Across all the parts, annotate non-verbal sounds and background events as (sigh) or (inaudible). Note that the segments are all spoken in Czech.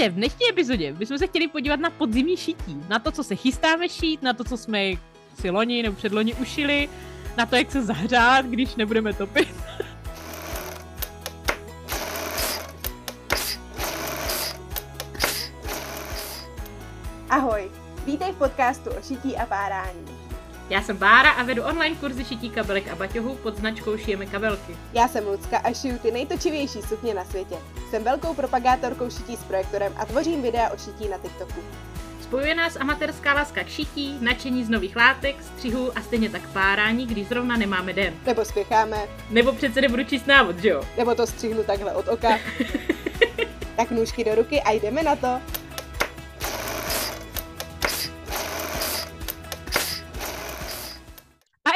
Takže v dnešní epizodě bychom se chtěli podívat na podzimní šití. Na to, co se chystáme šít, na to, co jsme si loni nebo předloni ušili, na to, jak se zahřát, když nebudeme topit. Ahoj, vítej v podcastu o šití a párání. Já jsem Bára a vedu online kurzy šití kabelek a baťohů pod značkou Šijeme kabelky. Já jsem Lucka a šiju ty nejtočivější sukně na světě. Jsem velkou propagátorkou šití s projektorem a tvořím videa o šití na TikToku. Spojuje nás amatérská láska k šití, nadšení z nových látek, střihů a stejně tak párání, když zrovna nemáme den. Nebo spěcháme. Nebo přece nebudu číst návod, že jo? Nebo to střihnu takhle od oka. (laughs) tak nůžky do ruky a jdeme na to.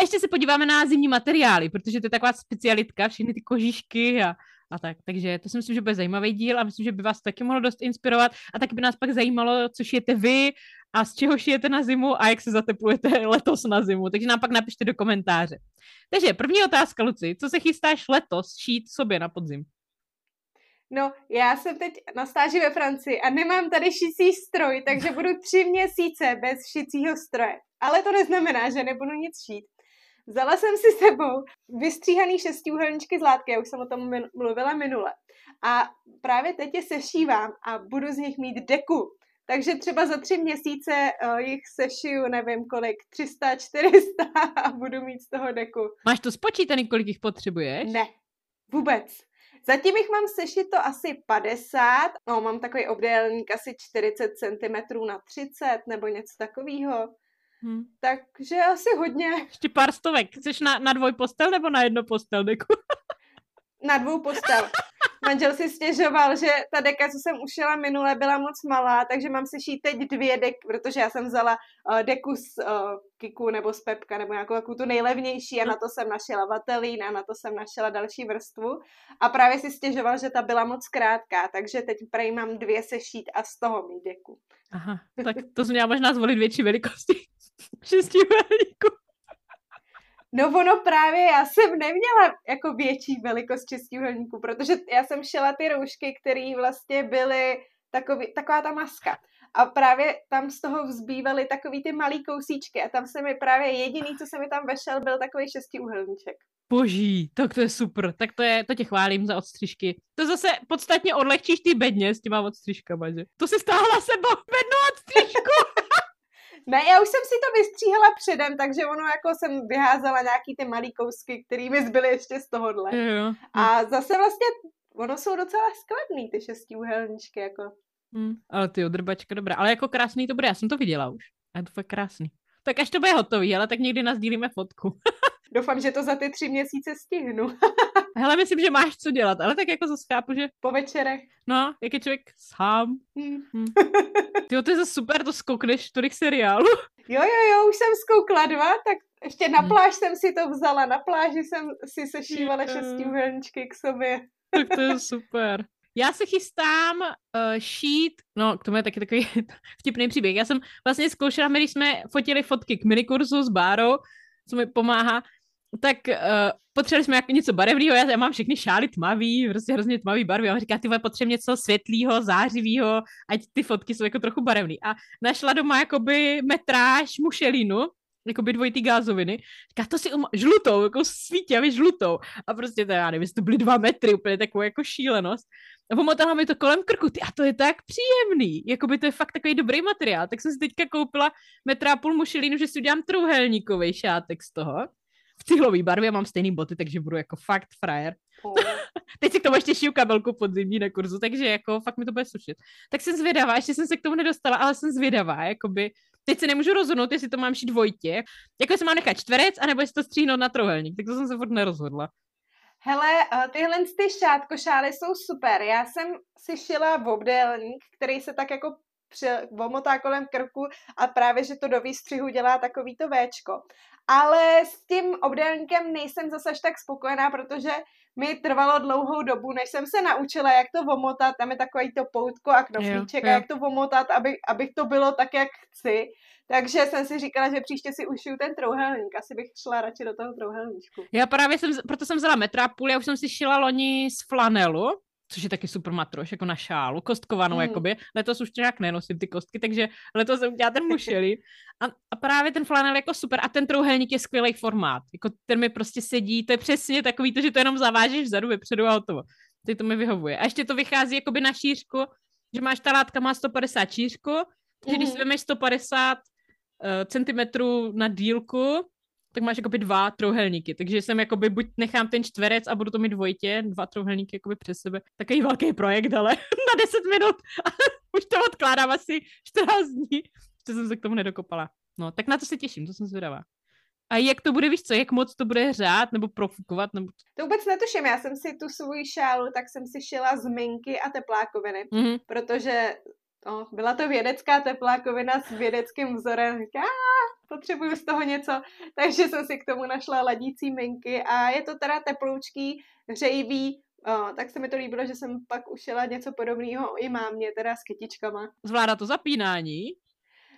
Ještě se podíváme na zimní materiály, protože to je taková specialitka, všechny ty kožišky a, a tak. Takže to si myslím, že bude zajímavý díl a myslím, že by vás taky mohlo dost inspirovat a taky by nás pak zajímalo, co šijete vy a z čeho šijete na zimu a jak se zateplujete (laughs) letos na zimu. Takže nám pak napište do komentáře. Takže první otázka, Luci, co se chystáš letos šít sobě na podzim? No, já jsem teď na stáži ve Francii a nemám tady šicí stroj, takže budu tři měsíce bez šicího stroje. Ale to neznamená, že nebudu nic šít. Vzala jsem si sebou vystříhaný šestiúhelníčky z látky, já už jsem o tom mluvila minule. A právě teď je sešívám a budu z nich mít deku. Takže třeba za tři měsíce uh, jich sešiju, nevím kolik, 300, 400 (laughs) a budu mít z toho deku. Máš to spočítaný, kolik jich potřebuješ? Ne, vůbec. Zatím jich mám sešit to asi 50, no mám takový obdélník asi 40 cm na 30 nebo něco takového. Hmm. Takže asi hodně. Ještě pár stovek. Jsi na, na dvoj postel nebo na jedno postel deku? (laughs) na dvou postel. Manžel si stěžoval, že ta deka, co jsem ušila minule, byla moc malá, takže mám si šít teď dvě dek, protože já jsem vzala uh, deku z uh, Kiku nebo z Pepka nebo nějakou takovou tu nejlevnější a na to jsem našla vatelín a na to jsem našla další vrstvu a právě si stěžoval, že ta byla moc krátká, takže teď prej mám dvě sešít a z toho mít deku. Aha, tak to jsem měla možná zvolit větší velikosti (laughs) (laughs) šestiúhelníku. No ono právě, já jsem neměla jako větší velikost šestiúhelníku, protože já jsem šila ty roušky, které vlastně byly takový, taková ta maska. A právě tam z toho vzbývaly takový ty malý kousíčky a tam se mi právě jediný, co se mi tam vešel, byl takový šestiúhelníček. Boží, tak to je super, tak to, je, to tě chválím za odstřižky. To zase podstatně odlehčíš ty bedně s těma odstřižkama, že? To si stáhla sebou bednu odstřižku. (laughs) Ne, já už jsem si to vystříhala předem, takže ono jako jsem vyházela nějaký ty malý kousky, který mi zbyly ještě z tohohle. Jo. A zase vlastně, ono jsou docela skladný ty šestiúhelníčky, jako. Hmm, ale ty odrbačka dobrá, ale jako krásný to bude, já jsem to viděla už. A je to fakt krásný. Tak až to bude hotový, ale tak někdy nazdílíme fotku. (laughs) Doufám, že to za ty tři měsíce stihnu. (laughs) Hele, myslím, že máš co dělat, ale tak jako zase chápu, že... Po večerech. No, jak je člověk sám. Hmm. Hmm. (laughs) Ty to je za super, to skoukneš tolik seriálu. (laughs) Jo, jo, jo, už jsem zkoukla dva, tak ještě na hmm. pláž jsem si to vzala. Na pláži jsem si sešívala šestiúhelníčky k sobě. Tak to je super. Já se chystám uh, šít, no k tomu je taky takový vtipný příběh. Já jsem vlastně zkoušela, když jsme fotili fotky k minikurzu s Bárou, co mi pomáhá, tak uh, potřebovali jsme jako něco barevného, já, já mám všechny šály tmavý, prostě hrozně tmavý barvy, a on říká, ty vole, potřebuji něco světlého, zářivého, ať ty fotky jsou jako trochu barevné. A našla doma jakoby metráž mušelinu, jakoby dvojitý gázoviny. Říká, to si um... žlutou, jako svítě, žlutou. A prostě to, já nevím, to byly dva metry, úplně takovou jako šílenost. A pomotala mi to kolem krku, ty, a to je tak příjemný, jakoby to je fakt takový dobrý materiál. Tak jsem si teďka koupila metra a půl mušelínu, že si udělám trouhelníkový šátek z toho v cihlový barvě, mám stejný boty, takže budu jako fakt frajer. Oh. (laughs) Teď si k tomu ještě šiju kabelku podzimní na kurzu, takže jako fakt mi to bude sušit. Tak jsem zvědavá, ještě jsem se k tomu nedostala, ale jsem zvědavá, jakoby teď se nemůžu rozhodnout, jestli to mám šít dvojitě, jako jestli mám nechat čtverec, anebo jestli to stříhnout na trohelník, tak to jsem se furt nerozhodla. Hele, tyhle ty šátkošály jsou super. Já jsem si šila v obdélník, který se tak jako omotá kolem krku a právě, že to do výstřihu dělá takový to Včko. Ale s tím obdélníkem nejsem zase až tak spokojená, protože mi trvalo dlouhou dobu, než jsem se naučila, jak to vomotat, tam je takový to poutko a knoflíček a jak to vomotat, aby, abych to bylo tak, jak chci. Takže jsem si říkala, že příště si ušiju ten trouhelník. Asi bych šla radši do toho trouhelníčku. Já právě jsem, proto jsem vzala metra půl, já už jsem si šila loni z flanelu, což je taky super matroš, jako na šálu, kostkovanou, mm. jakoby. Letos už nějak nenosím ty kostky, takže letos jsem udělala ten mušelí. A, a, právě ten flanel jako super a ten trouhelník je skvělý formát. Jako ten mi prostě sedí, to je přesně takový to, že to jenom zavážeš vzadu, vepředu a hotovo. Ty to mi vyhovuje. A ještě to vychází jakoby na šířku, že máš ta látka má 150 šířku, takže mm. když si vemeš 150 uh, centimetrů na dílku, tak máš jakoby dva trouhelníky, takže jsem jakoby buď nechám ten čtverec a budu to mít dvojitě, dva trouhelníky jakoby přes sebe. Takový velký projekt, ale (laughs) na 10 minut a (laughs) už to odkládám asi 14 dní, že jsem se k tomu nedokopala. No, tak na to se těším, to jsem zvědavá. A jak to bude, víš co, jak moc to bude hřát nebo profukovat? Nebo... To vůbec netuším, já jsem si tu svůj šálu, tak jsem si šila z minky a teplákoviny, mm-hmm. protože no, byla to vědecká teplákovina s vědeckým vzorem. Já potřebuju z toho něco, takže jsem si k tomu našla ladící minky a je to teda teploučký, hřejivý, O, tak se mi to líbilo, že jsem pak ušila něco podobného i mámě, teda s kytičkama. Zvládá to zapínání?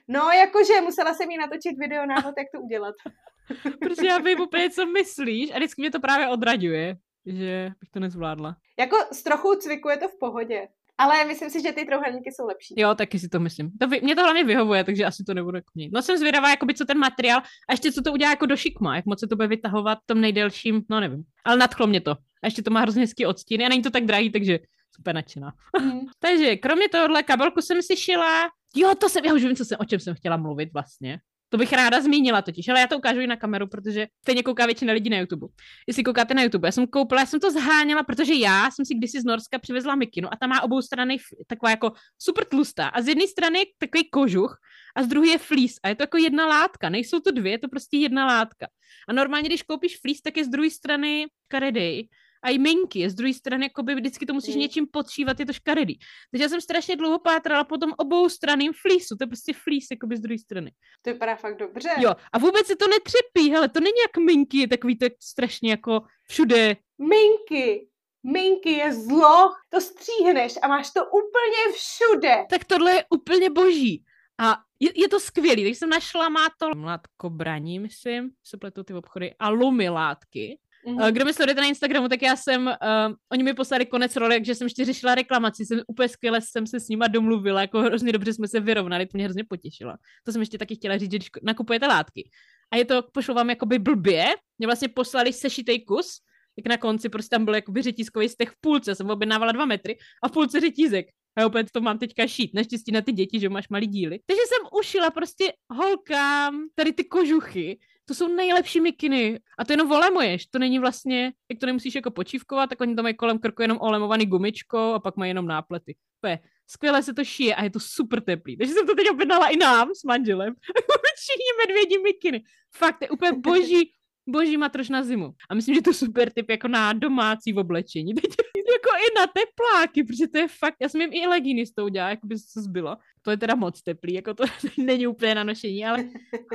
No, jakože musela jsem jí natočit video návod, jak to udělat. (laughs) Protože já vím úplně, co myslíš a vždycky mě to právě odraďuje, že bych to nezvládla. Jako s trochou cviku je to v pohodě. Ale myslím si, že ty trouhelníky jsou lepší. Jo, taky si to myslím. To vy, mě to hlavně vyhovuje, takže asi to nebude jako No jsem zvědavá, jakoby, co ten materiál a ještě co to udělá jako do šikma, jak moc se to bude vytahovat v tom nejdelším, no nevím. Ale nadchlo mě to. A ještě to má hrozně hezký odstín a není to tak drahý, takže super nadšená. Mm. (laughs) takže kromě tohohle kabelku jsem si šila, jo, to jsem, já už vím, co jsem, o čem jsem chtěla mluvit vlastně. To bych ráda zmínila totiž, ale já to ukážu i na kameru, protože stejně kouká většina lidí na YouTube. Jestli koukáte na YouTube, já jsem koupila, já jsem to zháněla, protože já jsem si kdysi z Norska přivezla mikinu a tam má obou strany taková jako super tlustá. A z jedné strany je takový kožuch a z druhé je fleece. A je to jako jedna látka, nejsou to dvě, je to prostě jedna látka. A normálně, když koupíš fleece, tak je z druhé strany karedej a i minky. Z druhé strany, jakoby vždycky to musíš mm. něčím podšívat, je to škaredý. Takže já jsem strašně dlouho pátrala po tom obou straným flísu, to je prostě flís, jakoby z druhé strany. To vypadá fakt dobře. Jo, a vůbec se to netřepí, hele, to není jak minky, je takový tak strašně jako všude. Minky, minky je zlo, to stříhneš a máš to úplně všude. Tak tohle je úplně boží. A je, je to skvělý, takže jsem našla, má to mlátkobraní, myslím, se pletou ty obchody, a lumilátky. Mm-hmm. Kdo mi sledujete na Instagramu, tak já jsem, uh, oni mi poslali konec role, takže jsem ještě řešila reklamaci, jsem úplně skvěle jsem se s nima domluvila, jako hrozně dobře jsme se vyrovnali, to mě hrozně potěšilo. To jsem ještě taky chtěla říct, že když nakupujete látky a je to, pošlo vám jakoby blbě, mě vlastně poslali sešitej kus, jak na konci prostě tam byl jakoby řetízkový stech v půlce, jsem objednávala dva metry a v půlce řetízek. A já opět to mám teďka šít, naštěstí na ty děti, že máš malý díly. Takže jsem ušila prostě holkám tady ty kožuchy, to jsou nejlepší mikiny. A to jenom olemuješ, to není vlastně, jak to nemusíš jako počívkovat, tak oni tam mají kolem krku jenom olemovaný gumičko a pak mají jenom náplety. je, skvěle se to šije a je to super teplý. Takže jsem to teď objednala i nám s manželem. (laughs) Všichni medvědí mikiny. Fakt, to je úplně (laughs) boží, boží matroš na zimu. A myslím, že to je super typ jako na domácí oblečení. (laughs) Teď jako i na tepláky, protože to je fakt, já jsem jim i legíny s tou udělala, jako by se zbylo. To je teda moc teplý, jako to (laughs) není úplně na nošení, ale,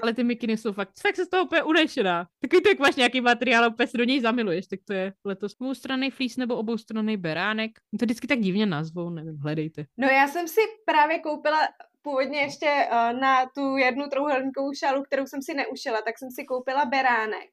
ale ty mikiny jsou fakt, fakt se z toho úplně unešená. Takový to, jak máš nějaký materiál úplně se do něj zamiluješ, tak to je letos oboustranný flís nebo oboustranný beránek. To vždycky tak divně nazvou, nevím, hledejte. No já jsem si právě koupila původně ještě uh, na tu jednu trouhelníkovou šálu, kterou jsem si neušila, tak jsem si koupila beránek.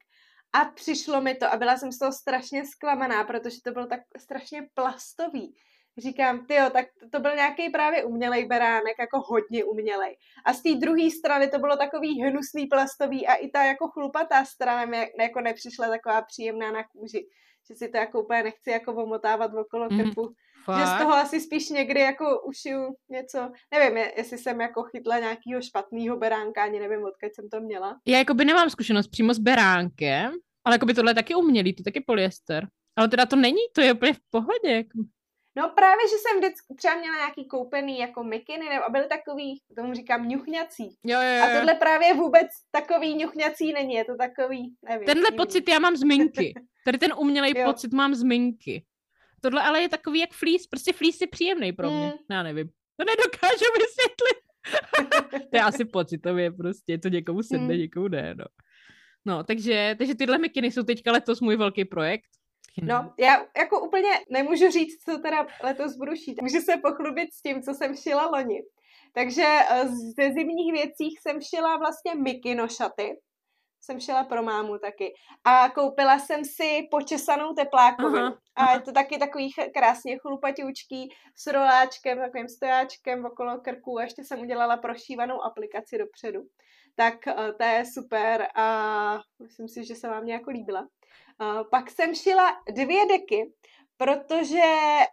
A přišlo mi to a byla jsem z toho strašně zklamaná, protože to bylo tak strašně plastový. Říkám, tyjo, tak to byl nějaký právě umělej beránek, jako hodně umělej. A z té druhé strany to bylo takový hnusný plastový a i ta jako chlupatá strana mi jako nepřišla taková příjemná na kůži. Že si to jako úplně nechci jako omotávat okolo mhm. krku. Mm, že z toho asi spíš někdy jako ušiju něco, nevím, jestli jsem jako chytla nějakého špatného beránka, ani nevím, odkud jsem to měla. Já jako by nemám zkušenost přímo s beránkem, ale jako by tohle je taky umělý, to taky polyester. Ale teda to není, to je úplně v pohodě. No právě, že jsem vždycky třeba měla nějaký koupený jako mikiny, nebo a byly takový, tomu říkám, ňuchňací. Jo, jo, jo. A tohle právě vůbec takový ňuchňací není, je to takový, nevím. Tenhle nevím. pocit já mám z minky. (laughs) Tady ten umělej pocit mám z minky. Tohle ale je takový jak flís, prostě flís je příjemný pro mě. Mm. Já nevím. To nedokážu (laughs) vysvětlit. to je asi pocitově prostě, to někomu sedne, mm. někomu ne, no. No, takže, takže tyhle mikiny jsou teďka letos můj velký projekt. No, já jako úplně nemůžu říct, co teda letos budu šít. Můžu se pochlubit s tím, co jsem šila loni. Takže eh, ze zimních věcí jsem šila vlastně mikino šaty, jsem šila pro mámu taky. A koupila jsem si počesanou teplákovinu. Aha, aha. A je to taky takový krásně chlupaťoučký s roláčkem, takovým stojáčkem okolo krku. A ještě jsem udělala prošívanou aplikaci dopředu. Tak uh, to je super a myslím si, že se vám nějak líbila. Uh, pak jsem šila dvě deky, protože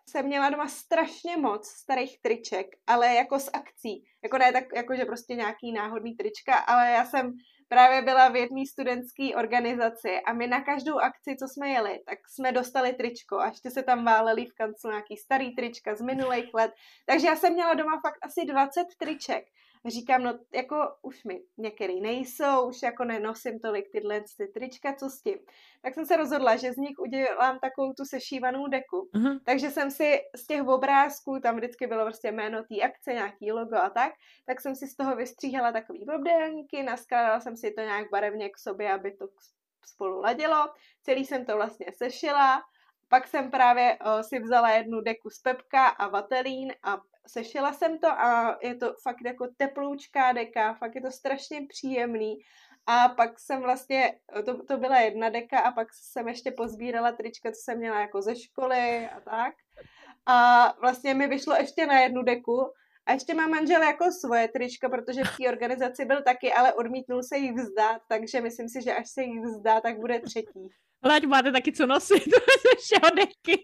jsem měla doma strašně moc starých triček, ale jako z akcí. Jako ne tak, jako že prostě nějaký náhodný trička, ale já jsem právě byla v jedné studentské organizaci a my na každou akci, co jsme jeli, tak jsme dostali tričko a ještě se tam váleli v kanclu nějaký starý trička z minulých let. Takže já jsem měla doma fakt asi 20 triček říkám, no jako už mi některý nejsou, už jako nenosím tolik tyhle ty trička, co s tím. Tak jsem se rozhodla, že z nich udělám takovou tu sešívanou deku. Uh-huh. Takže jsem si z těch obrázků, tam vždycky bylo prostě jméno té akce, nějaký logo a tak, tak jsem si z toho vystříhala takový obdélníky, naskládala jsem si to nějak barevně k sobě, aby to spolu ladilo. Celý jsem to vlastně sešila pak jsem právě uh, si vzala jednu deku z Pepka a Vatelín a sešila jsem to a je to fakt jako teploučká deka, fakt je to strašně příjemný. A pak jsem vlastně, to, to byla jedna deka a pak jsem ještě pozbírala trička, co jsem měla jako ze školy a tak. A vlastně mi vyšlo ještě na jednu deku a ještě má manžel jako svoje trička, protože v té organizaci byl taky, ale odmítnul se jich vzdát, takže myslím si, že až se jich vzdá, tak bude třetí. Ale ať máte taky co nosit, (laughs) to je všeho deky.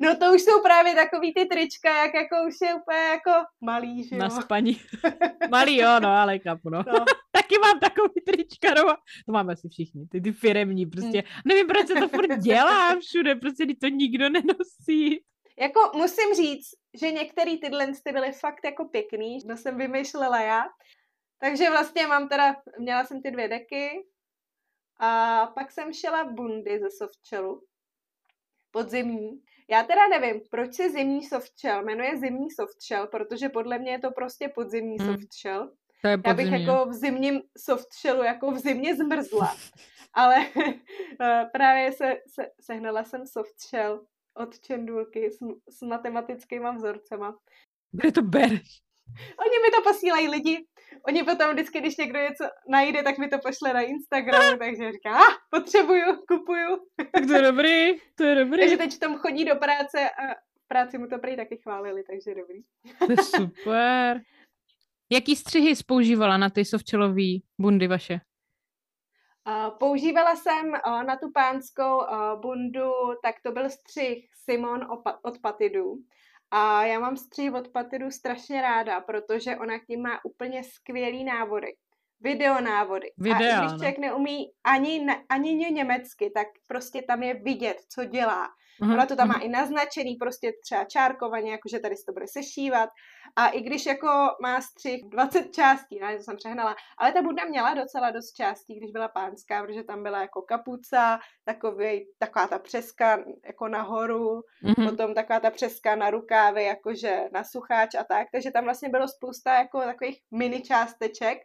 No to už jsou právě takový ty trička, jak jako už je úplně jako malý, že jo? Na spaní. (laughs) malý jo, no, ale kapu, no. no. (laughs) Taky mám takový trička, no. To máme asi všichni, ty, ty firemní, prostě. Hmm. Nevím, proč se to furt dělá všude, prostě to nikdo nenosí. Jako musím říct, že některý tyhle ty byly fakt jako pěkný, to jsem vymýšlela já. Takže vlastně mám teda, měla jsem ty dvě deky a pak jsem šela bundy ze softshelu podzimní. Já teda nevím, proč se zimní softshell jmenuje zimní softshell, protože podle mě je to prostě podzimní hmm. softshell. To je Já bych jako v zimním softshellu jako v zimě zmrzla. (laughs) Ale eh, právě se, se, sehnala jsem softshell od Čendulky s, s matematickými vzorcema. Kde to bereš? Oni mi to posílají lidi. Oni potom vždycky, když někdo něco najde, tak mi to pošle na Instagramu, (laughs) takže říká, ah, potřebuju, kupuju. Tak to je dobrý, to je dobrý. takže teď v tom chodí do práce a v práci mu to prý taky chválili, takže dobrý. To je super. Jaký střihy používala na ty sovčelový bundy vaše? Uh, používala jsem uh, na tu pánskou uh, bundu, tak to byl střih Simon od Patidu. A já mám střih od Patidu strašně ráda, protože ona k tím má úplně skvělý návody. Videonávody. Video, a když člověk neumí ani, ani německy, tak prostě tam je vidět, co dělá. Uh-huh. Ona to tam má uh-huh. i naznačený, prostě třeba čárkovaně, jakože tady se to bude sešívat. A i když jako má střih 20 částí, ne, to jsem přehnala, ale ta budna měla docela dost částí, když byla pánská, protože tam byla jako kapuca, takový, taková ta přeska jako nahoru, uh-huh. potom taková ta přeska na rukávy, jakože na sucháč a tak, takže tam vlastně bylo spousta jako takových mini částeček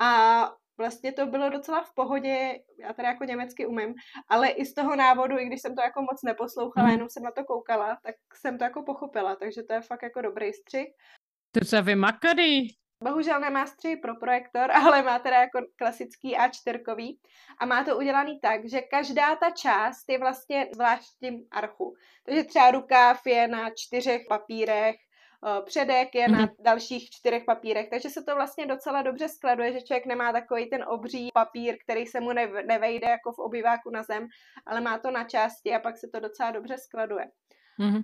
a vlastně to bylo docela v pohodě, já teda jako německy umím, ale i z toho návodu, i když jsem to jako moc neposlouchala, mm. jenom jsem na to koukala, tak jsem to jako pochopila, takže to je fakt jako dobrý střih. To se vymakaný. Bohužel nemá střih pro projektor, (laughs) ale má teda jako klasický A4 a má to udělaný tak, že každá ta část je vlastně zvláštním archu. Takže třeba rukáv je na čtyřech papírech, předek je na mhm. dalších čtyřech papírech, takže se to vlastně docela dobře skladuje, že člověk nemá takový ten obří papír, který se mu nevejde jako v obyváku na zem, ale má to na části a pak se to docela dobře skladuje. Mm-hmm.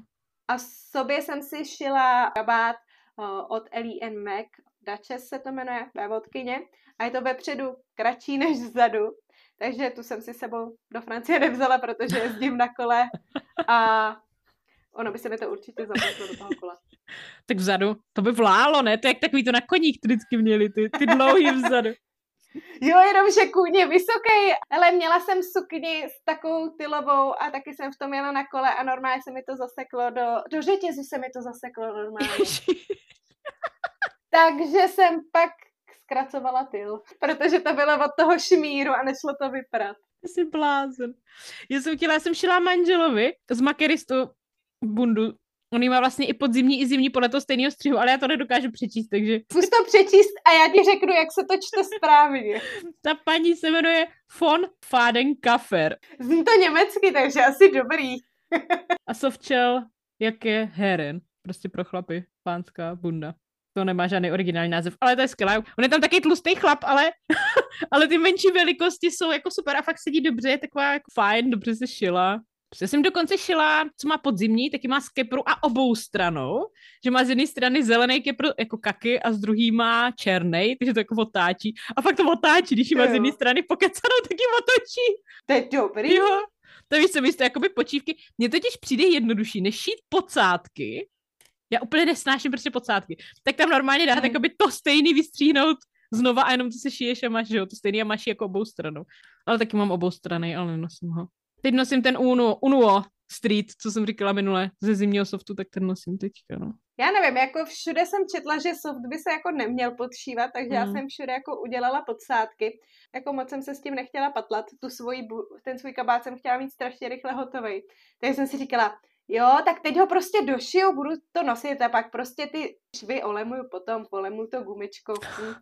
A sobě jsem si šila kabát uh, od Ellie Mac, Duchess se to jmenuje, vévodkyně, a je to vepředu kratší (laughs) než vzadu, takže tu jsem si sebou do Francie nevzala, protože jezdím na kole a ono by se mi to určitě zapletlo do toho kola. (laughs) tak vzadu, to by vlálo, ne? To je jak takový to na koních vždycky měli, ty, ty dlouhý vzadu. (laughs) Jo, jenom, že kůň je vysoký, ale měla jsem sukni s takovou tylovou a taky jsem v tom jela na kole a normálně se mi to zaseklo do, do řetězu se mi to zaseklo normálně. (laughs) Takže jsem pak zkracovala tyl, protože to bylo od toho šmíru a nešlo to vyprat. Jsi blázen. Já jsem chtěla, já jsem šila manželovi z makeristu bundu On má vlastně i podzimní, i zimní podle toho stejného střihu, ale já to nedokážu přečíst, takže... Zkus to přečíst a já ti řeknu, jak se to čte správně. Ta paní se jmenuje von Fadenkaffer. Zní to německy, takže asi dobrý. a Sofčel, jak je Heren. Prostě pro chlapy, pánská bunda. To nemá žádný originální název, ale to je skvělé. On je tam taky tlustý chlap, ale, (laughs) ale ty menší velikosti jsou jako super a fakt sedí dobře, je taková jako fajn, dobře se šila. Já jsem dokonce šila, co má podzimní, taky má z kepru a obou stranou, že má z jedné strany zelený kepr jako kaky a z druhý má černý, takže to jako otáčí. A fakt to otáčí, když má z jedné strany pokecanou, tak ji otočí. To je dobrý. Jo, to víš, co místo jakoby počívky. Mně totiž přijde jednodušší, než šít pocátky. Já úplně nesnáším prostě pocátky. Tak tam normálně dát, mm. jakoby to stejný vystříhnout znova a jenom to se šiješ a máš, že jo, to stejný a máš jako obou stranou. Ale taky mám obou strany, ale nenosím ho. Teď nosím ten Uno, Unuo Street, co jsem říkala minule, ze zimního softu, tak ten nosím teďka, no. Já nevím, jako všude jsem četla, že soft by se jako neměl podšívat, takže mm. já jsem všude jako udělala podsádky. Jako moc jsem se s tím nechtěla patlat, tu svoji, ten svůj kabát jsem chtěla mít strašně rychle hotový. Takže jsem si říkala, Jo, tak teď ho prostě došiju, budu to nosit a pak prostě ty švy olemuju potom, olemuju to gumičkou,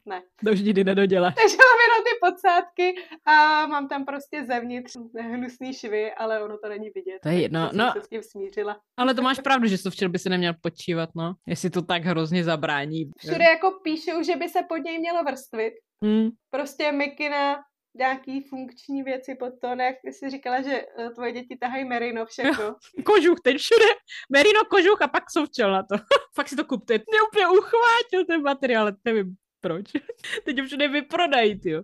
ne. To už nikdy nedodělá. (laughs) Takže mám jenom ty podsádky a mám tam prostě zevnitř hnusný švy, ale ono to není vidět. To je jedno, no. se s tím smířila. Ale to máš pravdu, že to včera by se neměl počívat, no. Jestli to tak hrozně zabrání. Všude jako píšou, že by se pod něj mělo vrstvit. Mm. Prostě mikina nějaký funkční věci pod to, jak jsi říkala, že eh, tvoje děti tahají merino všechno. (laughs) kožuch, ten všude, merino, kožuch a pak jsou včel na to. (laughs) Fakt si to kupte. Mě úplně uchvátil ten materiál, nevím proč. (laughs) Teď už všude vyprodají, jo.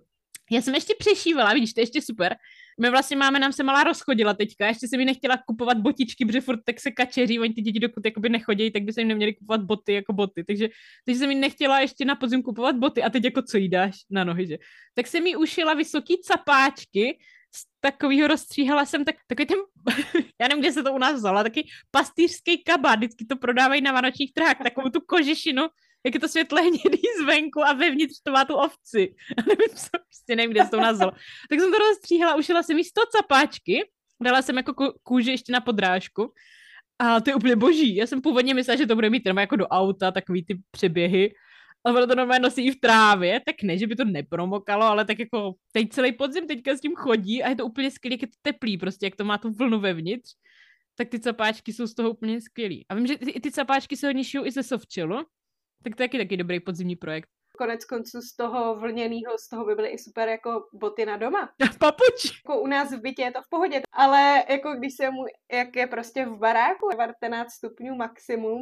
Já jsem ještě přešívala, vidíš, to je ještě super. My vlastně máme, nám se malá rozchodila teďka, ještě jsem mi nechtěla kupovat botičky, protože furt tak se kačeří, oni ty děti dokud jakoby nechodí, tak by se jim neměli kupovat boty jako boty, takže, takže jsem mi nechtěla ještě na podzim kupovat boty. A teď jako co jí dáš na nohy, že? Tak jsem mi ušila vysoký capáčky, z takového rozstříhala jsem tak, takový ten, (laughs) já nevím, kde se to u nás vzala, taky pastýřský kabát, vždycky to prodávají na vánočních trhách, takovou tu kožešinu, jak je to světle hnědý (laughs) zvenku a vevnitř to má tu ovci. (laughs) A nevím, co, prostě nevím, kde se to nazvalo. Tak jsem to rozstříhala, ušila jsem jí 100 capáčky, dala jsem jako kůži ještě na podrážku. A to je úplně boží. Já jsem původně myslela, že to bude mít jako do auta, takový ty přeběhy. A ono to normálně nosí i v trávě, tak ne, že by to nepromokalo, ale tak jako teď celý podzim teďka s tím chodí a je to úplně skvělé, jak je to teplý, prostě jak to má tu vlnu vevnitř, tak ty capáčky jsou z toho úplně skvělý. A vím, že ty, ty capáčky se hodně šijou i ze softchillu, tak to je taky, taky dobrý podzimní projekt. Konec konců z toho vlněného, z toho by byly i super jako boty na doma. (laughs) Papuč! Jako u nás v bytě je to v pohodě, ale jako když se mu, jak je prostě v baráku, 19 stupňů maximum,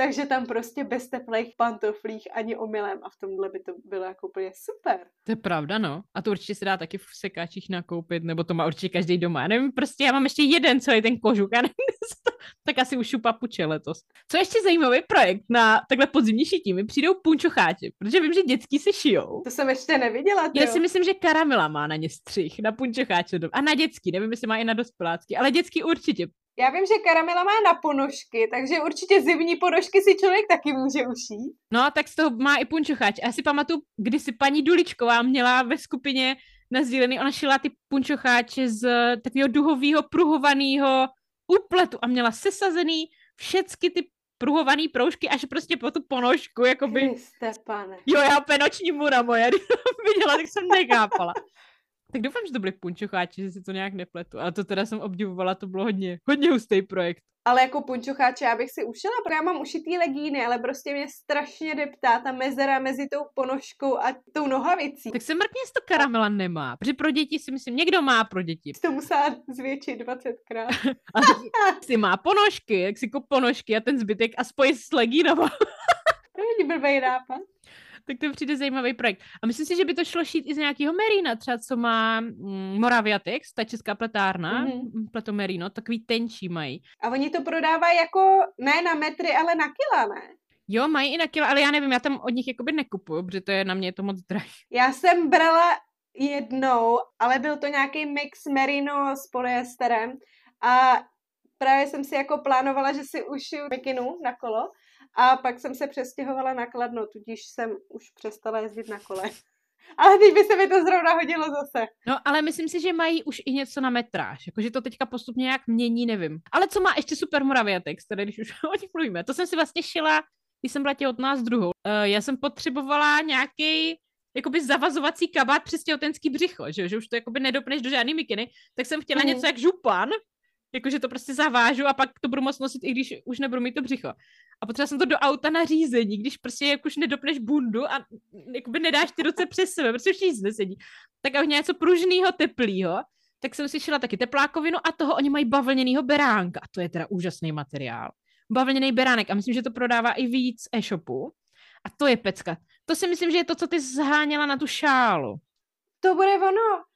takže tam prostě bez teplých pantoflích ani omylem a v tomhle by to bylo jako úplně super. To je pravda, no. A to určitě se dá taky v sekáčích nakoupit, nebo to má určitě každý doma. Já nevím, prostě já mám ještě jeden celý ten kožuk, já nevím, (laughs) to, tak asi ušu papuče letos. Co ještě zajímavý projekt na takhle podzimní šití, mi přijdou punčocháči, protože vím, že dětský se šijou. To jsem ještě neviděla. Já si myslím, že Karamela má na ně střih, na punčocháče. A na dětský, nevím, jestli má i na dospělácký, ale dětský určitě. Já vím, že karamela má na ponožky, takže určitě zimní ponožky si člověk taky může ušít. No, tak z toho má i punčocháč. Já si pamatuju, když si paní Duličková měla ve skupině nazdílený, ona šila ty punčocháče z takového duhového pruhovaného úpletu a měla sesazený všechny ty pruhovaný proužky až prostě po tu ponožku, jakoby. Kriste, pane. Jo, já penoční mura moje, (laughs) když viděla, tak jsem nekápala. Tak doufám, že to byly punčocháči, že si to nějak nepletu. Ale to teda jsem obdivovala, to bylo hodně, hodně hustý projekt. Ale jako punčocháče já bych si ušila, protože já mám ušitý legíny, ale prostě mě strašně deptá ta mezera mezi tou ponožkou a tou nohavicí. Tak se mrkně to karamela nemá, protože pro děti si myslím, někdo má pro děti. Jsi to musela zvětšit 20krát. (laughs) a si má ponožky, jak si kup ponožky a ten zbytek a spojí s legínama. (laughs) to není blbý nápad tak to přijde zajímavý projekt. A myslím si, že by to šlo šít i z nějakého Merina, třeba co má mm, Moraviatex, ta česká pletárna, mm-hmm. pleto Merino, takový tenčí mají. A oni to prodávají jako ne na metry, ale na kila, ne? Jo, mají i na kila, ale já nevím, já tam od nich jakoby nekupuju, protože to je na mě to moc drahé. Já jsem brala jednou, ale byl to nějaký mix merino s polyesterem a právě jsem si jako plánovala, že si ušiju mikinu na kolo a pak jsem se přestěhovala na Kladno, tudíž jsem už přestala jezdit na kole. (laughs) Ale teď by se mi to zrovna hodilo zase. No, ale myslím si, že mají už i něco na metráž. Jakože to teďka postupně nějak mění, nevím. Ale co má ještě super Moraviatex, tedy když už (laughs) o nich mluvíme. To jsem si vlastně šila, když jsem byla těhotná s druhou. Uh, já jsem potřebovala nějaký jakoby zavazovací kabát přes těhotenský břicho, že, že už to jakoby nedopneš do žádný mikiny, tak jsem chtěla mm. něco jak župan, jakože to prostě zavážu a pak to budu moct nosit, i když už nebudu mít to břicho. A potřeba jsem to do auta na řízení, když prostě jak už nedopneš bundu a jakoby nedáš ty ruce přes sebe, protože už nic nesedí. Tak a něco pružného, teplého, tak jsem si šila taky teplákovinu a toho oni mají bavlněnýho beránka. A to je teda úžasný materiál. Bavlněný beránek a myslím, že to prodává i víc e-shopu. A to je pecka. To si myslím, že je to, co ty zháněla na tu šálu. To bude ono.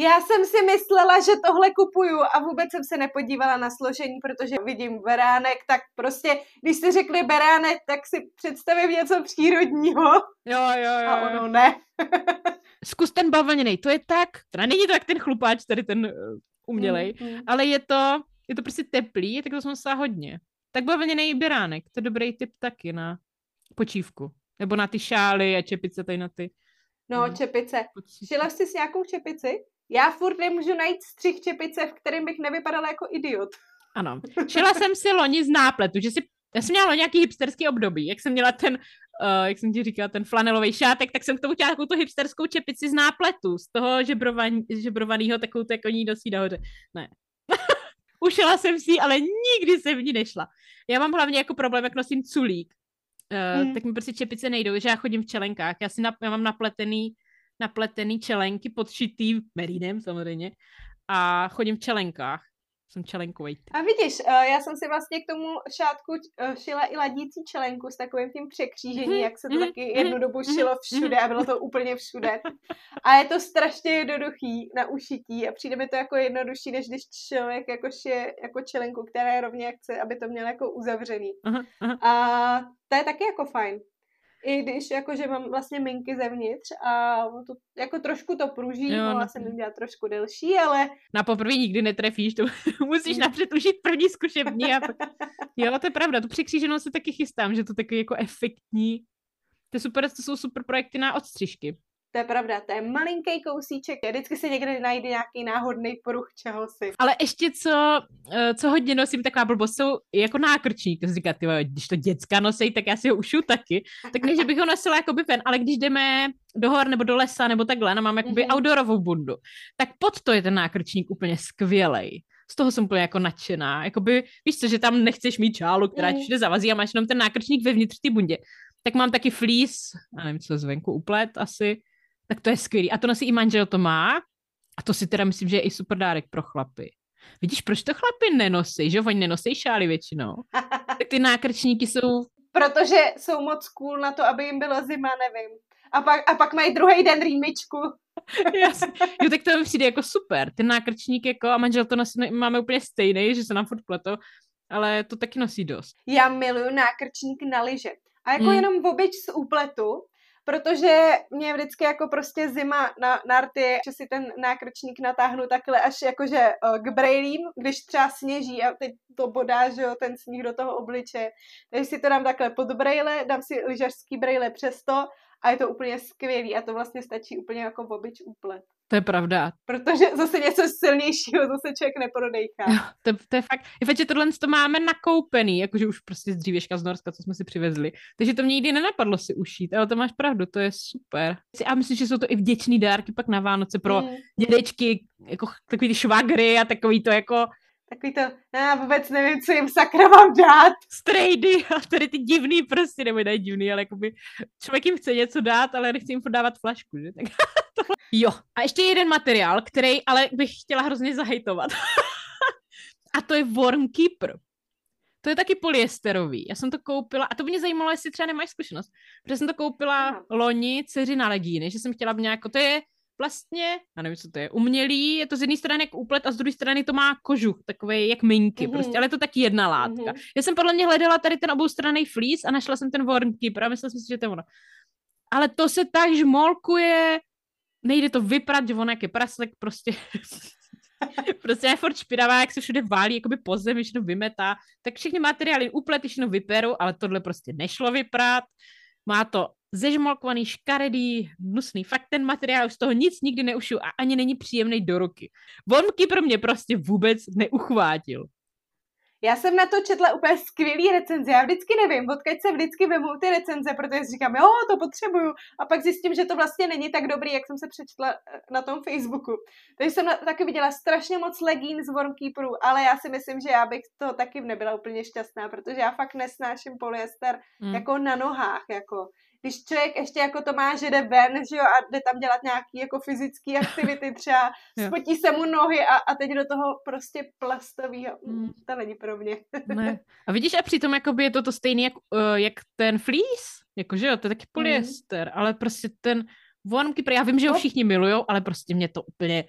Já jsem si myslela, že tohle kupuju a vůbec jsem se nepodívala na složení, protože vidím beránek, tak prostě, když jste řekli beránek, tak si představím něco přírodního. Jo, jo, jo. A ono ne. (laughs) Zkus ten bavlněný, to je tak, teda není to tak ten chlupáč, tady ten uh, umělej, mm, mm. ale je to, je to prostě teplý, tak to jsem se hodně. Tak bavlněný beránek, to je dobrý tip taky na počívku. Nebo na ty šály a čepice tady na ty. No, mm. čepice. Šila jsi s nějakou čepici? Já furt nemůžu najít střih čepice, v kterém bych nevypadala jako idiot. Ano. Šila jsem si loni z nápletu, že si já jsem měla nějaký hipsterský období, jak jsem měla ten, uh, jak jsem ti říkala, ten flanelový šátek, tak jsem k tomu chtěla takovou tu hipsterskou čepici z nápletu, z toho žebrovan, žebrovaného, takovou to jako ní dosí nahoře. Ne. (laughs) Ušila jsem si ale nikdy jsem v ní nešla. Já mám hlavně jako problém, jak nosím culík. Uh, hmm. Tak mi prostě čepice nejdou, že já chodím v čelenkách. Já si na, já mám napletený napletený čelenky podšitý merínem samozřejmě a chodím v čelenkách. Jsem čelenkový. A vidíš, eh, já jsem si vlastně k tomu šátku eh, šila i ladící čelenku s takovým tím překřížením, mm-hmm. jak se to mm-hmm. taky jednu dobu mhm. šilo všude a bylo to úplně všude. A je to strašně jednoduchý na ušití a přijde mi to jako jednodušší, než když člověk jako šije jako čelenku, která je rovně chce, aby to měl jako uzavřený. Aha, aha. A to je taky jako fajn i když jakože mám vlastně minky zevnitř a to jako trošku to pruží, jo, mohla no. jsem dělat trošku delší, ale... Na poprvé nikdy netrefíš, to (laughs) musíš mm. napřed užít první zkušební a pak... Jo, to je pravda, tu překříženou se taky chystám, že to takový jako efektní. To je super, to jsou super projekty na odstřižky. To je pravda, to je malinký kousíček. Vždycky se někde najde nějaký náhodný poruch čeho si. Ale ještě co, eh, co hodně nosím, taková blbost, jsou jako nákrčník. To říká, ty, když to děcka nosí, tak já si ho ušu taky. Tak ne, že bych ho nosila jako by ven, ale když jdeme do hor nebo do lesa nebo takhle, no mám jakoby mm-hmm. outdoorovou bundu, tak pod to je ten nákrčník úplně skvělej z toho jsem úplně jako nadšená. Jakoby, víš co, že tam nechceš mít čálu, která mm. ti všude zavazí a máš jenom ten nákrčník vevnitř ty bundě. Tak mám taky fleece, já nevím, co zvenku, uplet asi, tak to je skvělý. A to nosí i manžel to má. A to si teda myslím, že je i super dárek pro chlapy. Vidíš, proč to chlapy nenosí, že oni nenosí šály většinou? (laughs) tak ty nákrčníky jsou... Protože jsou moc cool na to, aby jim bylo zima, nevím. A pak, a pak mají druhý den rýmičku. (laughs) Jasně. Jo, tak to mi přijde jako super. Ten nákrčník jako a manžel to nosí, máme úplně stejný, že se nám furt pleto, ale to taky nosí dost. Já miluju nákrčník na lyže. A jako hmm. jenom obyč z úpletu, protože mě vždycky jako prostě zima na narty, že si ten nákrčník natáhnu takhle až jakože eh, k brejlím, když třeba sněží a teď to bodá, že jo, ten sníh do toho obliče. Takže si to dám takhle pod brejle, dám si lyžařský brejle přesto a je to úplně skvělý a to vlastně stačí úplně jako obyč úplet. To je pravda. Protože zase něco silnějšího zase člověk neprodejchá. Jo, (laughs) to, to, je fakt. Je fakt, že tohle to máme nakoupený, jakože už prostě z dřívěžka z Norska, co jsme si přivezli. Takže to mě nikdy nenapadlo si ušít, ale to máš pravdu, to je super. A myslím, že jsou to i vděčný dárky pak na Vánoce pro mm. dědečky, jako takový ty švagry a takový to jako takový to, já vůbec nevím, co jim sakra mám dát. Strejdy a tady ty divný prostě, nebo ne divný, ale jakoby člověk jim chce něco dát, ale nechce jim podávat flašku, že? Tak (laughs) jo. A ještě jeden materiál, který ale bych chtěla hrozně zahejtovat. (laughs) a to je Worm Keeper. To je taky polyesterový. Já jsem to koupila, a to by mě zajímalo, jestli třeba nemáš zkušenost, protože jsem to koupila loni dceři na legíny, že jsem chtěla v nějak, to je vlastně, já nevím, co to je, umělý, je to z jedné strany jak úplet a z druhé strany to má kožuch, takové jak minky mm-hmm. prostě, ale je to taky jedna látka. Mm-hmm. Já jsem podle mě hledala tady ten oboustranný fleece a našla jsem ten wormkeeper a myslela jsem si, že to je ono. Ale to se tak žmolkuje, nejde to vyprat, že on jak je praslek, prostě (laughs) prostě je furt špinavá, jak se všude válí, jakoby po zemi, všechno vymetá, tak všechny materiály úplety všechno vyperu, ale tohle prostě nešlo vyprat, má to zežmolkovaný, škaredý, hnusný. Fakt ten materiál už z toho nic nikdy neušil a ani není příjemný do ruky. Vonky pro mě prostě vůbec neuchvátil. Já jsem na to četla úplně skvělý recenze. Já vždycky nevím, odkud se vždycky vemu ty recenze, protože si říkám, jo, to potřebuju. A pak zjistím, že to vlastně není tak dobrý, jak jsem se přečetla eh, na tom Facebooku. Takže jsem taky viděla strašně moc legín z Wormkeeperů, ale já si myslím, že já bych to taky nebyla úplně šťastná, protože já fakt nesnáším polyester hmm. jako na nohách. Jako když člověk ještě jako to má, že jde ven, že jo, a jde tam dělat nějaký jako fyzické aktivity, (laughs) třeba spotí se mu nohy a, a teď do toho prostě plastového, mm. to není pro mě. (laughs) ne. A vidíš, a přitom jakoby je to to stejný jak, uh, jak ten fleece, jako že jo, to je taky polyester, mm. ale prostě ten Keeper, já vím, že ho no. všichni milujou, ale prostě mě to úplně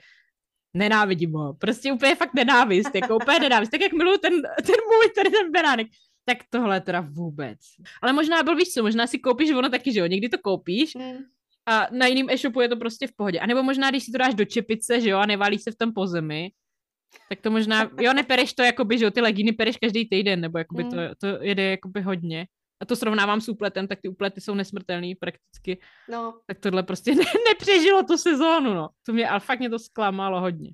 nenávidím ho. Prostě úplně fakt nenávist, jako úplně nenávist. Tak jak miluju ten, ten můj, tady ten beránek tak tohle teda vůbec. Ale možná byl, víš co, možná si koupíš ono taky, že jo, někdy to koupíš mm. a na jiném e-shopu je to prostě v pohodě. A nebo možná, když si to dáš do čepice, že jo, a nevalí se v tom po zemi, tak to možná, jo, nepereš to jakoby, že jo, ty legíny pereš každý týden, nebo jakoby mm. to, to jede jakoby hodně. A to srovnávám s úpletem, tak ty úplety jsou nesmrtelný prakticky. No. Tak tohle prostě (laughs) ne, nepřežilo tu sezónu, no. To mě, ale fakt mě to zklamalo hodně.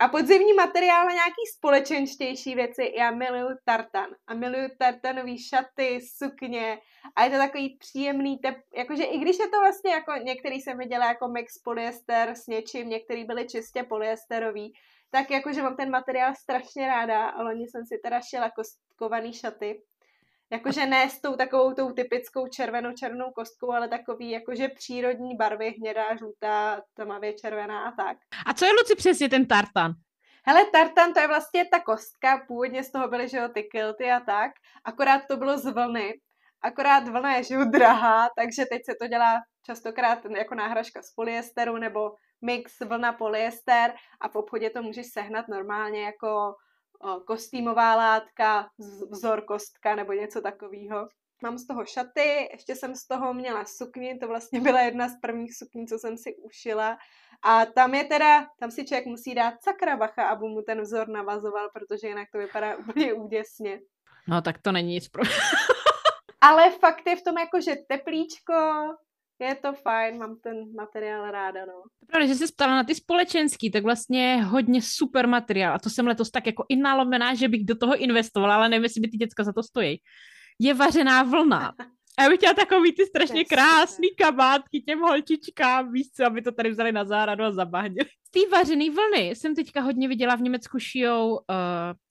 A podzimní materiál na nějaký společenštější věci. Já miluju tartan. A miluju tartanový šaty, sukně. A je to takový příjemný tep. Jakože i když je to vlastně jako, některý jsem viděla jako mix polyester s něčím, některý byly čistě polyesterový, tak jakože mám ten materiál strašně ráda. A loni jsem si teda šila kostkovaný šaty. Jakože ne s tou takovou tou typickou červenou černou kostkou, ale takový jakože přírodní barvy, hnědá, žlutá, tmavě červená a tak. A co je Luci přesně ten tartan? Hele, tartan to je vlastně ta kostka, původně z toho byly, že jo, ty kilty a tak, akorát to bylo z vlny, akorát vlna je, že jo, drahá, takže teď se to dělá častokrát jako náhražka z polyesteru nebo mix vlna polyester a v obchodě to můžeš sehnat normálně jako kostýmová látka, vzor kostka nebo něco takového. Mám z toho šaty, ještě jsem z toho měla sukni, to vlastně byla jedna z prvních sukní, co jsem si ušila. A tam je teda, tam si člověk musí dát sakra bacha, aby mu ten vzor navazoval, protože jinak to vypadá (laughs) úplně úděsně. No tak to není nic pro... (laughs) Ale fakt je v tom jako, že teplíčko, je to fajn, mám ten materiál ráda, no. Pravda, že jsi ptala na ty společenský, tak vlastně hodně super materiál a to jsem letos tak jako i nalomená, že bych do toho investovala, ale nevím, jestli by ty děcka za to stojí. Je vařená vlna. (laughs) A já bych chtěla takový ty strašně krásný kabátky těm holčičkám, víš co, aby to tady vzali na záradu a zabahnili. Z té vařený vlny jsem teďka hodně viděla v Německu šijou uh,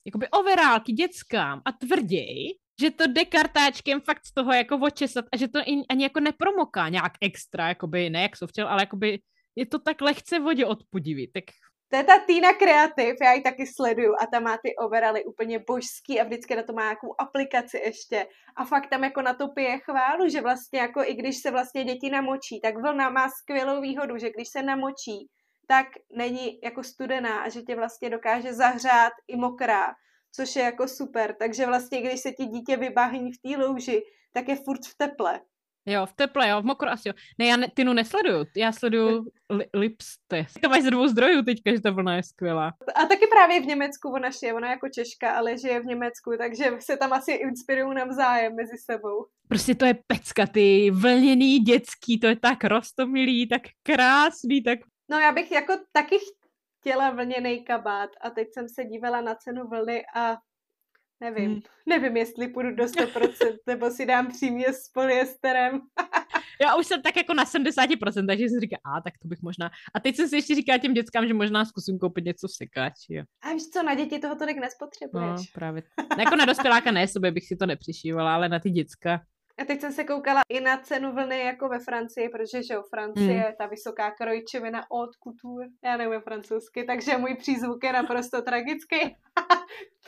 jakoby overálky dětskám a tvrději, že to jde kartáčkem fakt z toho jako očesat a že to ani jako nepromoká nějak extra, jakoby ne jak sovčel, ale jakoby je to tak lehce vodě odpudivý, tak to je ta Tina Kreativ, já ji taky sleduju a tam má ty overaly úplně božský a vždycky na to má nějakou aplikaci ještě. A fakt tam jako na to pije chválu, že vlastně jako i když se vlastně děti namočí, tak vlna má skvělou výhodu, že když se namočí, tak není jako studená a že tě vlastně dokáže zahřát i mokrá což je jako super. Takže vlastně, když se ti dítě vybáhní v té louži, tak je furt v teple. Jo, v teple, jo, v mokro asi jo. Ne, já ne, Tinu nesleduju, já sleduju (laughs) li, Lipste. To máš z dvou zdrojů teďka, že ta vlna je skvělá. A taky právě v Německu ona je, ona jako Češka, ale žije v Německu, takže se tam asi inspirují navzájem mezi sebou. Prostě to je pecka, ty vlněný dětský, to je tak rostomilý, tak krásný, tak No já bych jako taky chtěla vlněný kabát a teď jsem se dívala na cenu vlny a nevím, hmm. nevím, jestli půjdu do 100% (laughs) nebo si dám přímě s polyesterem. Já už jsem tak jako na 70%, takže jsem říká, a tak to bych možná. A teď jsem si ještě říkala těm dětskám, že možná zkusím koupit něco v sekáči. Jo. A víš co, na děti toho tolik nespotřebuješ. No, právě. Jako na dospěláka ne, sobě bych si to nepřišívala, ale na ty děcka. A teď jsem se koukala i na cenu vlny jako ve Francii, protože že jo, Francie, hmm. ta vysoká krojčovina od couture, já nevím francouzsky, takže můj přízvuk je naprosto tragický.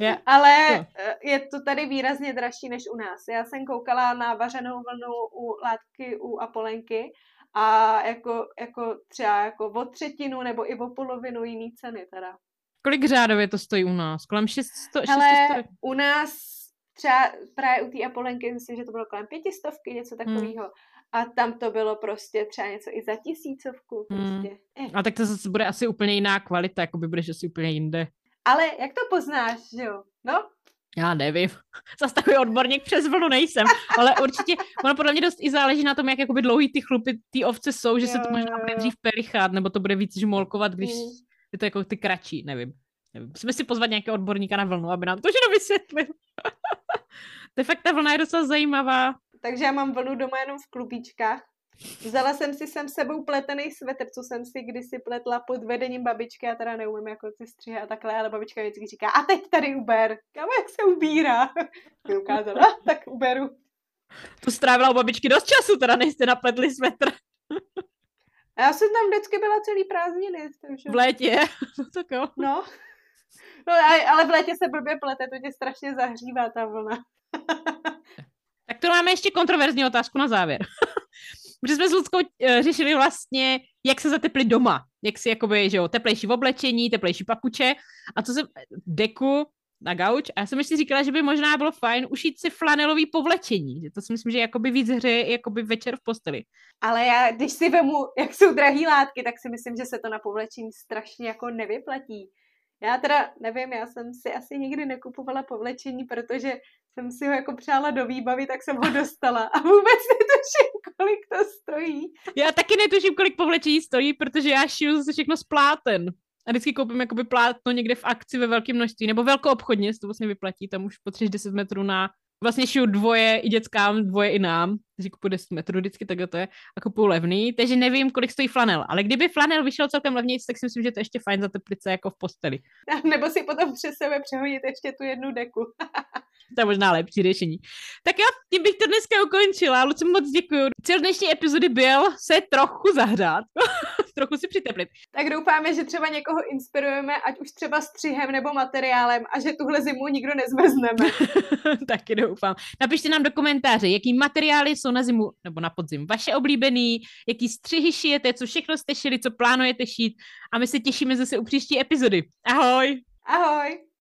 yeah. (laughs) Ale yeah. je to tady výrazně dražší než u nás. Já jsem koukala na vařenou vlnu u látky u Apolenky a jako, jako třeba jako o třetinu nebo i o polovinu jiný ceny teda. Kolik řádově to stojí u nás? Kolem 600? Hele, 600? u nás třeba právě u té Apolenky, myslím, že to bylo kolem pětistovky, něco takového. Hmm. A tam to bylo prostě třeba něco i za tisícovku. Hmm. Prostě. Hmm. A tak to zase bude asi úplně jiná kvalita, jako by budeš asi úplně jinde. Ale jak to poznáš, že jo? No, Já nevím. (laughs) Zase takový odborník přes vlnu nejsem, ale určitě, ono podle mě dost i záleží na tom, jak jakoby dlouhý ty chlupy, ty ovce jsou, že jo, se to možná bude dřív perichat, nebo to bude víc žmolkovat, když mm. je to jako ty kratší, nevím. Nevím. Musíme si pozvat nějakého odborníka na vlnu, aby nám to všechno vysvětlil. (laughs) to je fakt, ta vlna je docela zajímavá. Takže já mám vlnu doma jenom v klubíčkách. Vzala jsem si sem sebou pletený svetr, co jsem si kdysi pletla pod vedením babičky, já teda neumím jako ty střihy a takhle, ale babička vždycky říká, a teď tady uber, kam jak se ubírá. (laughs) Mi ukázala, tak uberu. To strávila u babičky dost času, teda než jste napletli svetr. Já jsem tam vždycky byla celý prázdniny. Takže... V létě? (laughs) No tak jo. No. No. ale v létě se blbě plete, to tě strašně zahřívá ta vlna. (laughs) tak to máme ještě kontroverzní otázku na závěr. (laughs) Protože jsme s Ludskou uh, řešili vlastně, jak se zateplit doma. Jak si jakoby, že jo, teplejší v oblečení, teplejší papuče. A co jsem, deku na gauč. A já jsem ještě říkala, že by možná bylo fajn ušít si flanelový povlečení. Že to si myslím, že jakoby víc hře jakoby večer v posteli. Ale já, když si vemu, jak jsou drahý látky, tak si myslím, že se to na povlečení strašně jako nevyplatí. Já teda nevím, já jsem si asi nikdy nekupovala povlečení, protože jsem si ho jako přála do výbavy, tak jsem ho dostala a vůbec netuším, kolik to stojí. Já taky netuším, kolik povlečení stojí, protože já šiju všechno z pláten. A vždycky koupím jakoby plátno někde v akci ve velkém množství, nebo velkou obchodně, to vlastně vyplatí, tam už potřebuješ 10 metrů na vlastně šiju dvoje i dětskám, dvoje i nám, takže kupuji 10 metrů vždycky, tak to je, a kupuju levný, takže nevím, kolik stojí flanel, ale kdyby flanel vyšel celkem levněji, tak si myslím, že to je ještě fajn za teplice jako v posteli. (laughs) Nebo si potom přes sebe přehodit ještě tu jednu deku. to je možná lepší řešení. Tak jo, tím bych to dneska ukončila. Luci, moc děkuji. Cíl dnešní epizody byl se trochu zahřát, (laughs) trochu si přiteplit. Tak doufáme, že třeba někoho inspirujeme, ať už třeba střihem nebo materiálem a že tuhle zimu nikdo nezmezneme. (laughs) Taky doufám. Napište nám do komentáře, jaký materiály jsou na zimu nebo na podzim vaše oblíbený, jaký střihy šijete, co všechno jste šili, co plánujete šít a my se těšíme zase u příští epizody. Ahoj! Ahoj!